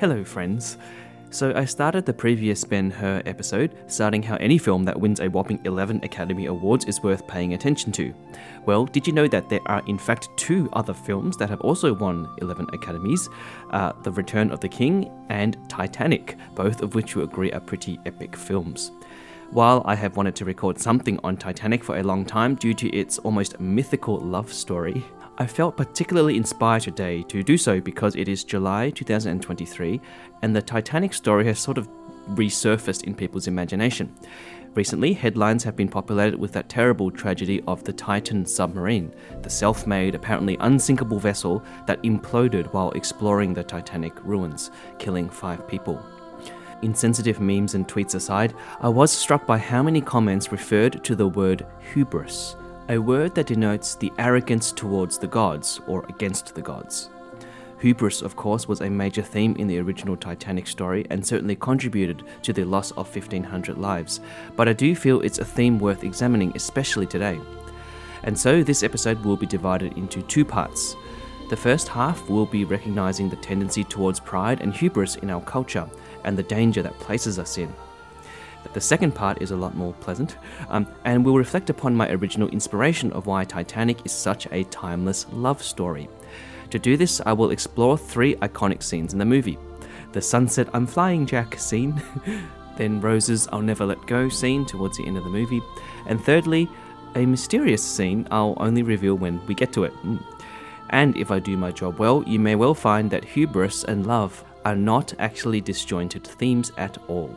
Hello, friends. So, I started the previous Ben Hur episode starting how any film that wins a whopping 11 Academy Awards is worth paying attention to. Well, did you know that there are in fact two other films that have also won 11 Academies uh, The Return of the King and Titanic, both of which you agree are pretty epic films. While I have wanted to record something on Titanic for a long time due to its almost mythical love story, I felt particularly inspired today to do so because it is July 2023 and the Titanic story has sort of resurfaced in people's imagination. Recently, headlines have been populated with that terrible tragedy of the Titan submarine, the self made, apparently unsinkable vessel that imploded while exploring the Titanic ruins, killing five people. Insensitive memes and tweets aside, I was struck by how many comments referred to the word hubris a word that denotes the arrogance towards the gods or against the gods. Hubris, of course, was a major theme in the original Titanic story and certainly contributed to the loss of 1,500 lives, but I do feel it's a theme worth examining, especially today. And so this episode will be divided into two parts. The first half will be recognizing the tendency towards pride and hubris in our culture and the danger that places us in. The second part is a lot more pleasant um, and will reflect upon my original inspiration of why Titanic is such a timeless love story. To do this, I will explore three iconic scenes in the movie the sunset I'm flying Jack scene, then Rose's I'll never let go scene towards the end of the movie, and thirdly, a mysterious scene I'll only reveal when we get to it. Mm. And if I do my job well, you may well find that hubris and love are not actually disjointed themes at all.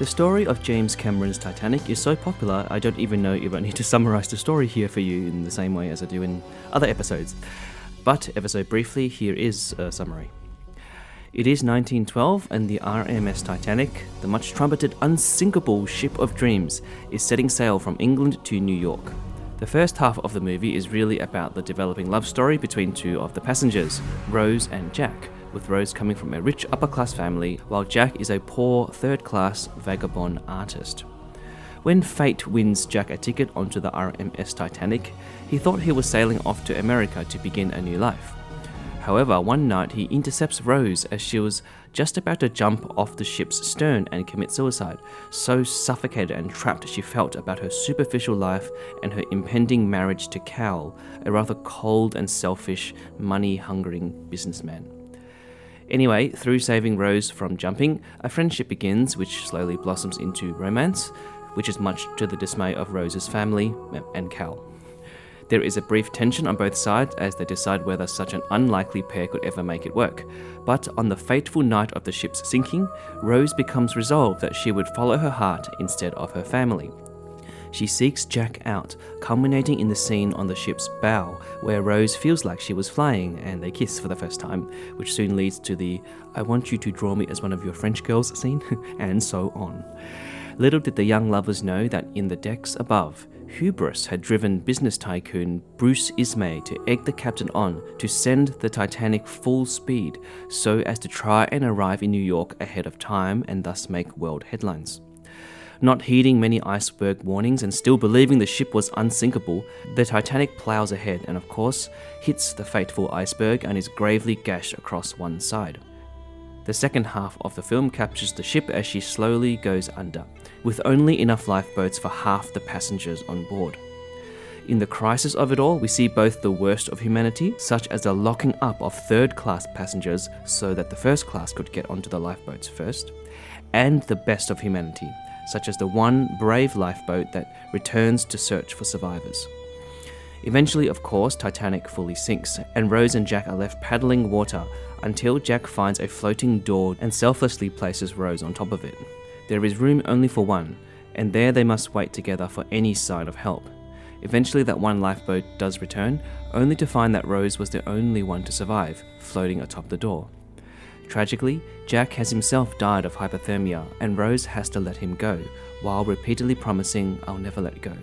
The story of James Cameron's Titanic is so popular, I don't even know if I need to summarize the story here for you in the same way as I do in other episodes. But ever so briefly, here is a summary. It is 1912, and the RMS Titanic, the much trumpeted unsinkable ship of dreams, is setting sail from England to New York. The first half of the movie is really about the developing love story between two of the passengers, Rose and Jack with Rose coming from a rich upper class family, while Jack is a poor third class vagabond artist. When fate wins Jack a ticket onto the RMS Titanic, he thought he was sailing off to America to begin a new life. However, one night he intercepts Rose as she was just about to jump off the ship's stern and commit suicide, so suffocated and trapped she felt about her superficial life and her impending marriage to Cal, a rather cold and selfish, money hungering businessman. Anyway, through saving Rose from jumping, a friendship begins, which slowly blossoms into romance, which is much to the dismay of Rose's family and Cal. There is a brief tension on both sides as they decide whether such an unlikely pair could ever make it work. But on the fateful night of the ship's sinking, Rose becomes resolved that she would follow her heart instead of her family. She seeks Jack out, culminating in the scene on the ship's bow, where Rose feels like she was flying and they kiss for the first time, which soon leads to the I want you to draw me as one of your French girls scene, and so on. Little did the young lovers know that in the decks above, hubris had driven business tycoon Bruce Ismay to egg the captain on to send the Titanic full speed so as to try and arrive in New York ahead of time and thus make world headlines. Not heeding many iceberg warnings and still believing the ship was unsinkable, the Titanic plows ahead and, of course, hits the fateful iceberg and is gravely gashed across one side. The second half of the film captures the ship as she slowly goes under, with only enough lifeboats for half the passengers on board. In the crisis of it all, we see both the worst of humanity, such as the locking up of third class passengers so that the first class could get onto the lifeboats first, and the best of humanity, such as the one brave lifeboat that returns to search for survivors. Eventually, of course, Titanic fully sinks, and Rose and Jack are left paddling water until Jack finds a floating door and selflessly places Rose on top of it. There is room only for one, and there they must wait together for any sign of help. Eventually, that one lifeboat does return, only to find that Rose was the only one to survive, floating atop the door. Tragically, Jack has himself died of hypothermia, and Rose has to let him go, while repeatedly promising, I'll never let go,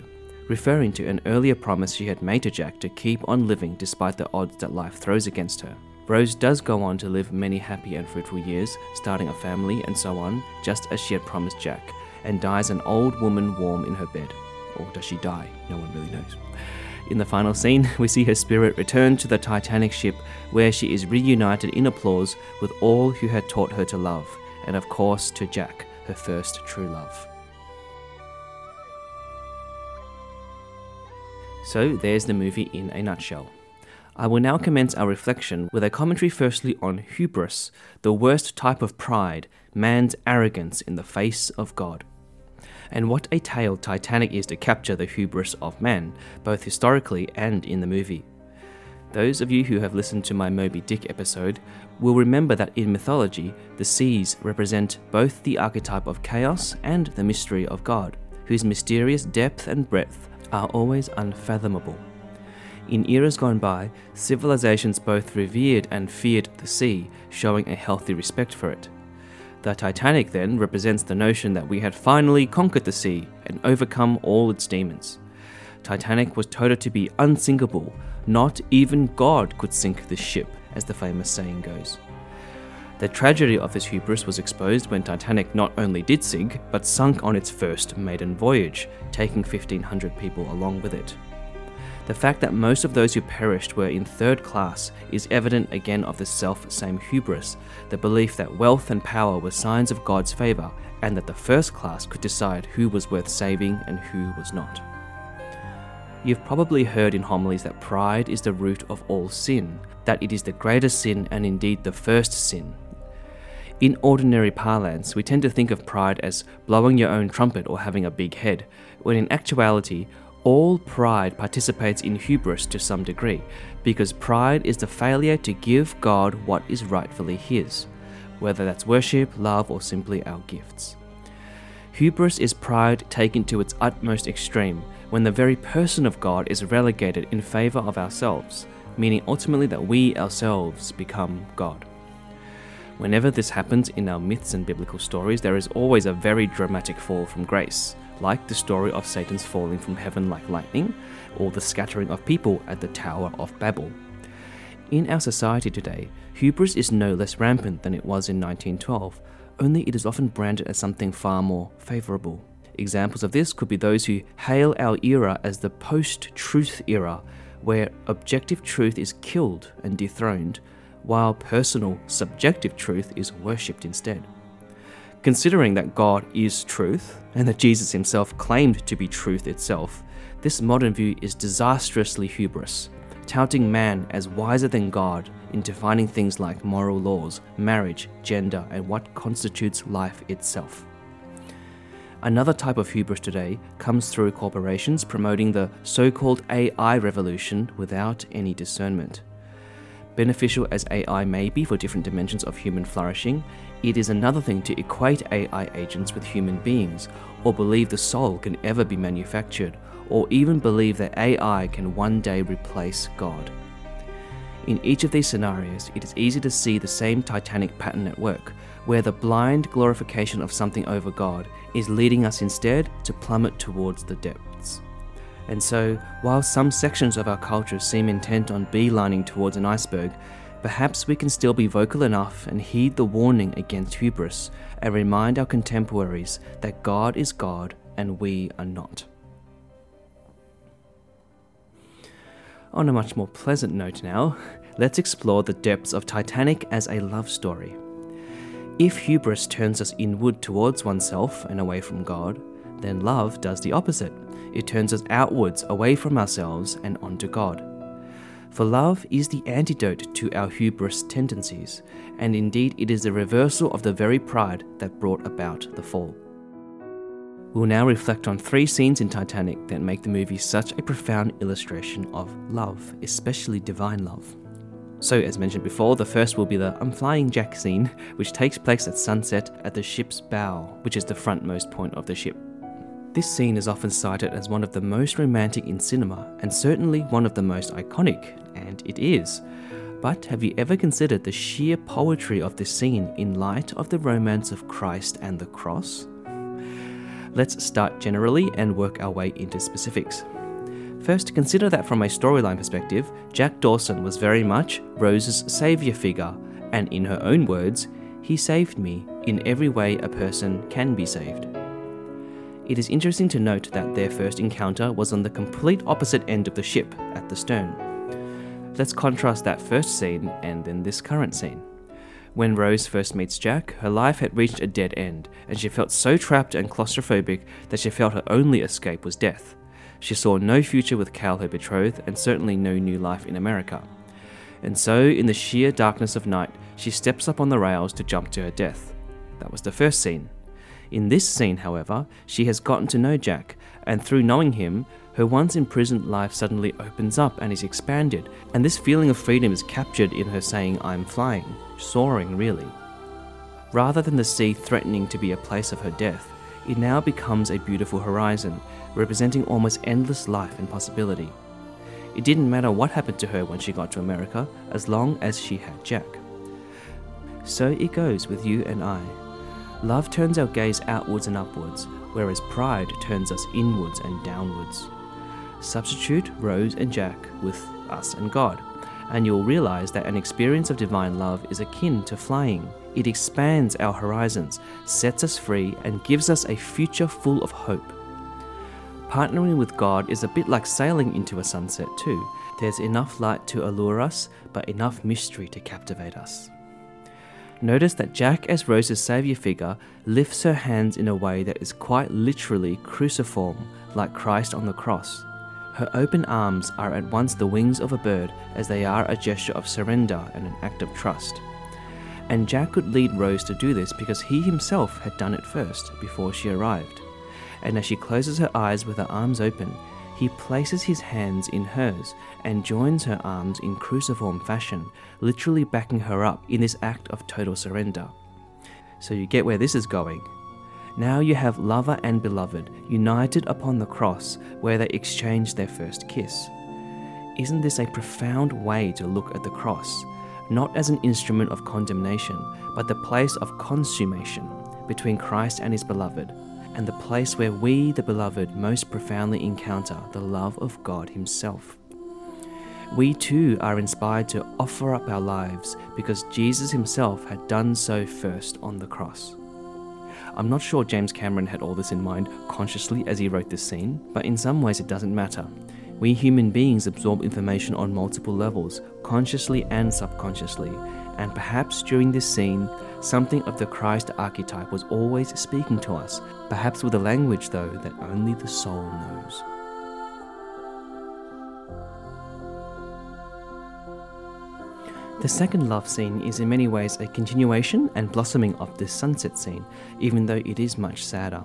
referring to an earlier promise she had made to Jack to keep on living despite the odds that life throws against her. Rose does go on to live many happy and fruitful years, starting a family and so on, just as she had promised Jack, and dies an old woman warm in her bed. Or does she die? No one really knows. In the final scene, we see her spirit return to the Titanic ship where she is reunited in applause with all who had taught her to love, and of course to Jack, her first true love. So there's the movie in a nutshell. I will now commence our reflection with a commentary firstly on hubris, the worst type of pride, man's arrogance in the face of God and what a tale Titanic is to capture the hubris of man, both historically and in the movie. Those of you who have listened to my Moby Dick episode will remember that in mythology, the seas represent both the archetype of chaos and the mystery of God, whose mysterious depth and breadth are always unfathomable. In eras gone by, civilizations both revered and feared the sea, showing a healthy respect for it. The Titanic, then, represents the notion that we had finally conquered the sea and overcome all its demons. Titanic was touted to be unsinkable, not even God could sink this ship, as the famous saying goes. The tragedy of this hubris was exposed when Titanic not only did sink, but sunk on its first maiden voyage, taking 1,500 people along with it. The fact that most of those who perished were in third class is evident again of the self same hubris, the belief that wealth and power were signs of God's favour, and that the first class could decide who was worth saving and who was not. You've probably heard in homilies that pride is the root of all sin, that it is the greatest sin and indeed the first sin. In ordinary parlance, we tend to think of pride as blowing your own trumpet or having a big head, when in actuality, all pride participates in hubris to some degree, because pride is the failure to give God what is rightfully His, whether that's worship, love, or simply our gifts. Hubris is pride taken to its utmost extreme, when the very person of God is relegated in favor of ourselves, meaning ultimately that we ourselves become God. Whenever this happens in our myths and biblical stories, there is always a very dramatic fall from grace like the story of Satan's falling from heaven like lightning, or the scattering of people at the Tower of Babel. In our society today, hubris is no less rampant than it was in 1912, only it is often branded as something far more favourable. Examples of this could be those who hail our era as the post truth era, where objective truth is killed and dethroned, while personal, subjective truth is worshipped instead. Considering that God is truth, and that Jesus himself claimed to be truth itself, this modern view is disastrously hubris, touting man as wiser than God in defining things like moral laws, marriage, gender, and what constitutes life itself. Another type of hubris today comes through corporations promoting the so called AI revolution without any discernment. Beneficial as AI may be for different dimensions of human flourishing, it is another thing to equate AI agents with human beings, or believe the soul can ever be manufactured, or even believe that AI can one day replace God. In each of these scenarios, it is easy to see the same titanic pattern at work, where the blind glorification of something over God is leading us instead to plummet towards the depths. And so, while some sections of our culture seem intent on beelining towards an iceberg, perhaps we can still be vocal enough and heed the warning against hubris and remind our contemporaries that God is God and we are not. On a much more pleasant note now, let's explore the depths of Titanic as a love story. If hubris turns us inward towards oneself and away from God, then love does the opposite it turns us outwards away from ourselves and onto God. For love is the antidote to our hubris tendencies, and indeed it is the reversal of the very pride that brought about the fall. We'll now reflect on three scenes in Titanic that make the movie such a profound illustration of love, especially divine love. So, as mentioned before, the first will be the I'm Flying Jack scene, which takes place at sunset at the ship's bow, which is the frontmost point of the ship. This scene is often cited as one of the most romantic in cinema, and certainly one of the most iconic, and it is. But have you ever considered the sheer poetry of this scene in light of the romance of Christ and the cross? Let's start generally and work our way into specifics. First, consider that from a storyline perspective, Jack Dawson was very much Rose's saviour figure, and in her own words, he saved me in every way a person can be saved. It is interesting to note that their first encounter was on the complete opposite end of the ship, at the stern. Let's contrast that first scene and then this current scene. When Rose first meets Jack, her life had reached a dead end, and she felt so trapped and claustrophobic that she felt her only escape was death. She saw no future with Cal, her betrothed, and certainly no new life in America. And so, in the sheer darkness of night, she steps up on the rails to jump to her death. That was the first scene. In this scene, however, she has gotten to know Jack, and through knowing him, her once imprisoned life suddenly opens up and is expanded, and this feeling of freedom is captured in her saying, I'm flying, soaring really. Rather than the sea threatening to be a place of her death, it now becomes a beautiful horizon, representing almost endless life and possibility. It didn't matter what happened to her when she got to America, as long as she had Jack. So it goes with you and I. Love turns our gaze outwards and upwards, whereas pride turns us inwards and downwards. Substitute Rose and Jack with us and God, and you'll realize that an experience of divine love is akin to flying. It expands our horizons, sets us free, and gives us a future full of hope. Partnering with God is a bit like sailing into a sunset, too. There's enough light to allure us, but enough mystery to captivate us. Notice that Jack, as Rose's saviour figure, lifts her hands in a way that is quite literally cruciform, like Christ on the cross. Her open arms are at once the wings of a bird, as they are a gesture of surrender and an act of trust. And Jack could lead Rose to do this because he himself had done it first, before she arrived. And as she closes her eyes with her arms open, he places his hands in hers and joins her arms in cruciform fashion, literally backing her up in this act of total surrender. So you get where this is going. Now you have lover and beloved united upon the cross where they exchanged their first kiss. Isn't this a profound way to look at the cross? Not as an instrument of condemnation, but the place of consummation between Christ and his beloved, and the place where we, the beloved, most profoundly encounter the love of God Himself. We too are inspired to offer up our lives because Jesus Himself had done so first on the cross. I'm not sure James Cameron had all this in mind consciously as he wrote this scene, but in some ways it doesn't matter. We human beings absorb information on multiple levels, consciously and subconsciously, and perhaps during this scene, something of the Christ archetype was always speaking to us, perhaps with a language though that only the soul knows. The second love scene is in many ways a continuation and blossoming of this sunset scene, even though it is much sadder.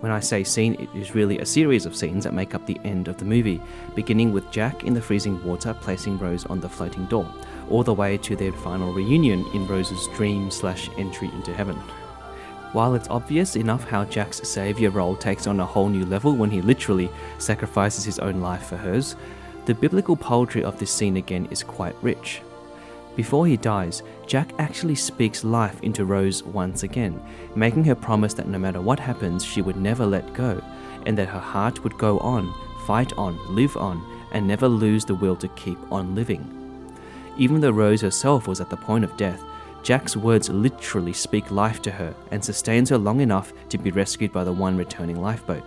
When I say scene, it is really a series of scenes that make up the end of the movie, beginning with Jack in the freezing water placing Rose on the floating door, all the way to their final reunion in Rose's dream slash entry into heaven. While it's obvious enough how Jack's savior role takes on a whole new level when he literally sacrifices his own life for hers, the biblical poetry of this scene again is quite rich. Before he dies, Jack actually speaks life into Rose once again, making her promise that no matter what happens, she would never let go, and that her heart would go on, fight on, live on, and never lose the will to keep on living. Even though Rose herself was at the point of death, Jack's words literally speak life to her and sustains her long enough to be rescued by the one returning lifeboat.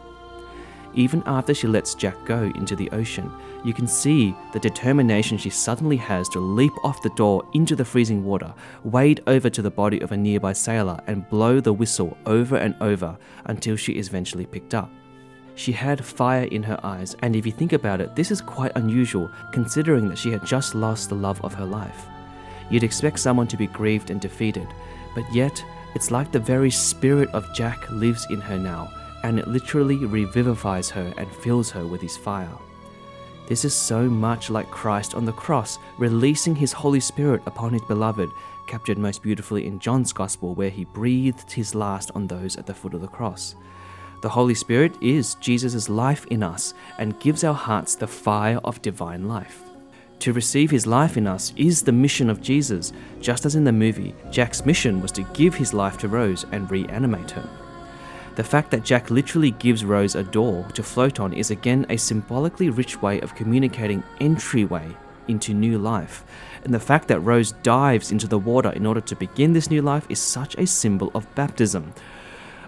Even after she lets Jack go into the ocean, you can see the determination she suddenly has to leap off the door into the freezing water, wade over to the body of a nearby sailor, and blow the whistle over and over until she is eventually picked up. She had fire in her eyes, and if you think about it, this is quite unusual considering that she had just lost the love of her life. You'd expect someone to be grieved and defeated, but yet it's like the very spirit of Jack lives in her now and it literally revivifies her and fills her with his fire. This is so much like Christ on the cross, releasing his Holy Spirit upon his beloved, captured most beautifully in John's Gospel, where he breathed his last on those at the foot of the cross. The Holy Spirit is Jesus' life in us and gives our hearts the fire of divine life. To receive his life in us is the mission of Jesus, just as in the movie, Jack's mission was to give his life to Rose and reanimate her. The fact that Jack literally gives Rose a door to float on is again a symbolically rich way of communicating entryway into new life. And the fact that Rose dives into the water in order to begin this new life is such a symbol of baptism.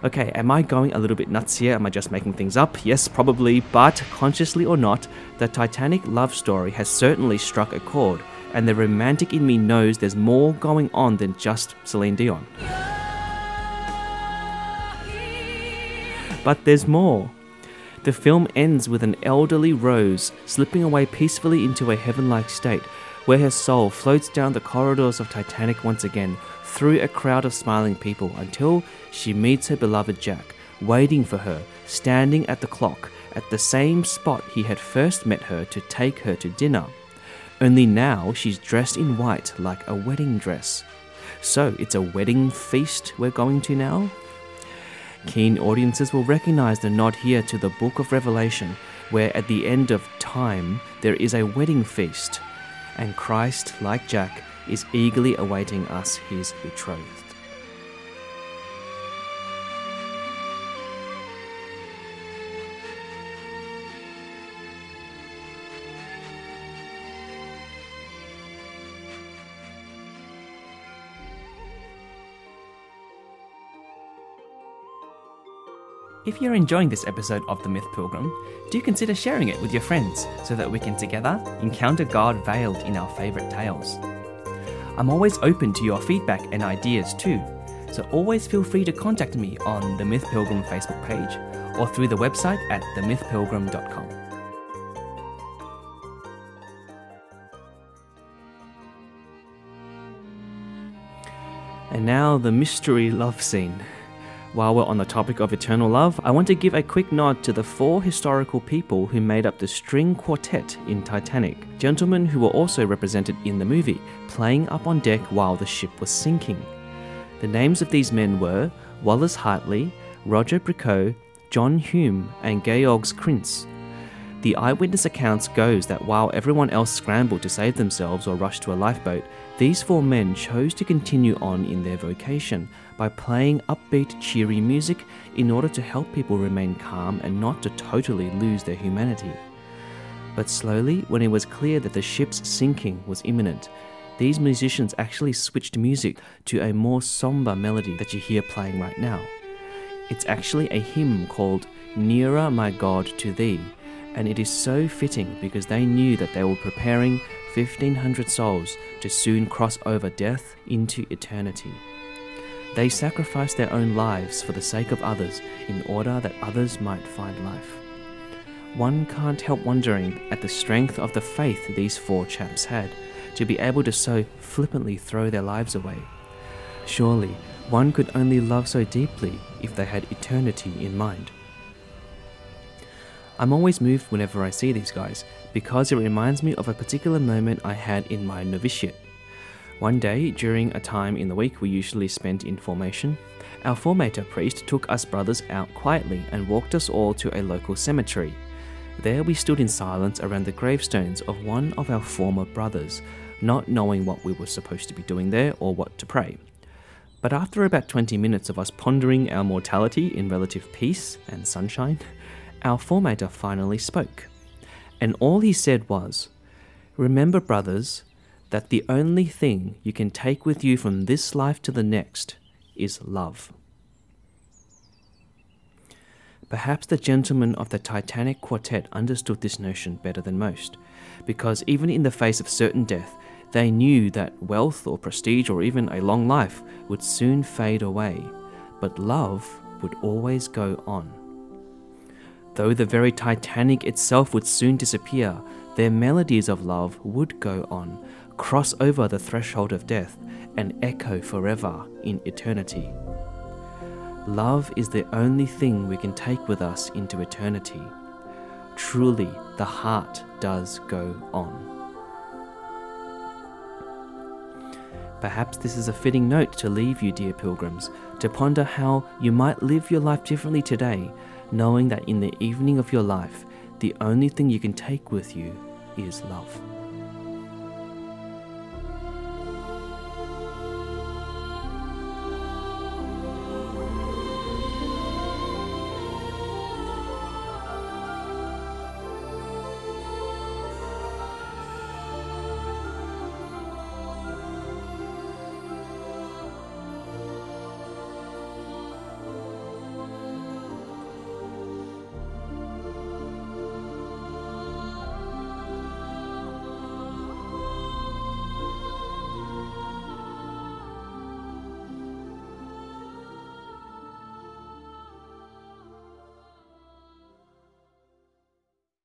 Okay, am I going a little bit nuts here? Am I just making things up? Yes, probably, but consciously or not, the Titanic love story has certainly struck a chord, and the romantic in me knows there's more going on than just Celine Dion. But there's more. The film ends with an elderly Rose slipping away peacefully into a heaven like state, where her soul floats down the corridors of Titanic once again through a crowd of smiling people until she meets her beloved Jack, waiting for her, standing at the clock at the same spot he had first met her to take her to dinner. Only now she's dressed in white like a wedding dress. So it's a wedding feast we're going to now? Keen audiences will recognize the nod here to the book of Revelation, where at the end of time there is a wedding feast, and Christ, like Jack, is eagerly awaiting us, his betrothed. If you're enjoying this episode of The Myth Pilgrim, do consider sharing it with your friends so that we can together encounter God veiled in our favourite tales. I'm always open to your feedback and ideas too, so always feel free to contact me on the Myth Pilgrim Facebook page or through the website at themythpilgrim.com. And now the mystery love scene. While we're on the topic of eternal love, I want to give a quick nod to the four historical people who made up the string quartet in Titanic, gentlemen who were also represented in the movie, playing up on deck while the ship was sinking. The names of these men were Wallace Hartley, Roger Bricoux, John Hume, and Georges Krins. The eyewitness accounts goes that while everyone else scrambled to save themselves or rushed to a lifeboat, these four men chose to continue on in their vocation by playing upbeat, cheery music in order to help people remain calm and not to totally lose their humanity. But slowly, when it was clear that the ship's sinking was imminent, these musicians actually switched music to a more somber melody that you hear playing right now. It's actually a hymn called Nearer My God to Thee, and it is so fitting because they knew that they were preparing 1500 souls to soon cross over death into eternity. They sacrificed their own lives for the sake of others in order that others might find life. One can't help wondering at the strength of the faith these four chaps had to be able to so flippantly throw their lives away. Surely, one could only love so deeply if they had eternity in mind. I'm always moved whenever I see these guys because it reminds me of a particular moment I had in my novitiate. One day, during a time in the week we usually spent in formation, our formator priest took us brothers out quietly and walked us all to a local cemetery. There we stood in silence around the gravestones of one of our former brothers, not knowing what we were supposed to be doing there or what to pray. But after about 20 minutes of us pondering our mortality in relative peace and sunshine, our formator finally spoke. And all he said was, Remember, brothers, that the only thing you can take with you from this life to the next is love. Perhaps the gentlemen of the Titanic Quartet understood this notion better than most, because even in the face of certain death, they knew that wealth or prestige or even a long life would soon fade away, but love would always go on. Though the very Titanic itself would soon disappear, their melodies of love would go on, cross over the threshold of death, and echo forever in eternity. Love is the only thing we can take with us into eternity. Truly, the heart does go on. Perhaps this is a fitting note to leave you, dear pilgrims, to ponder how you might live your life differently today, knowing that in the evening of your life, the only thing you can take with you is love.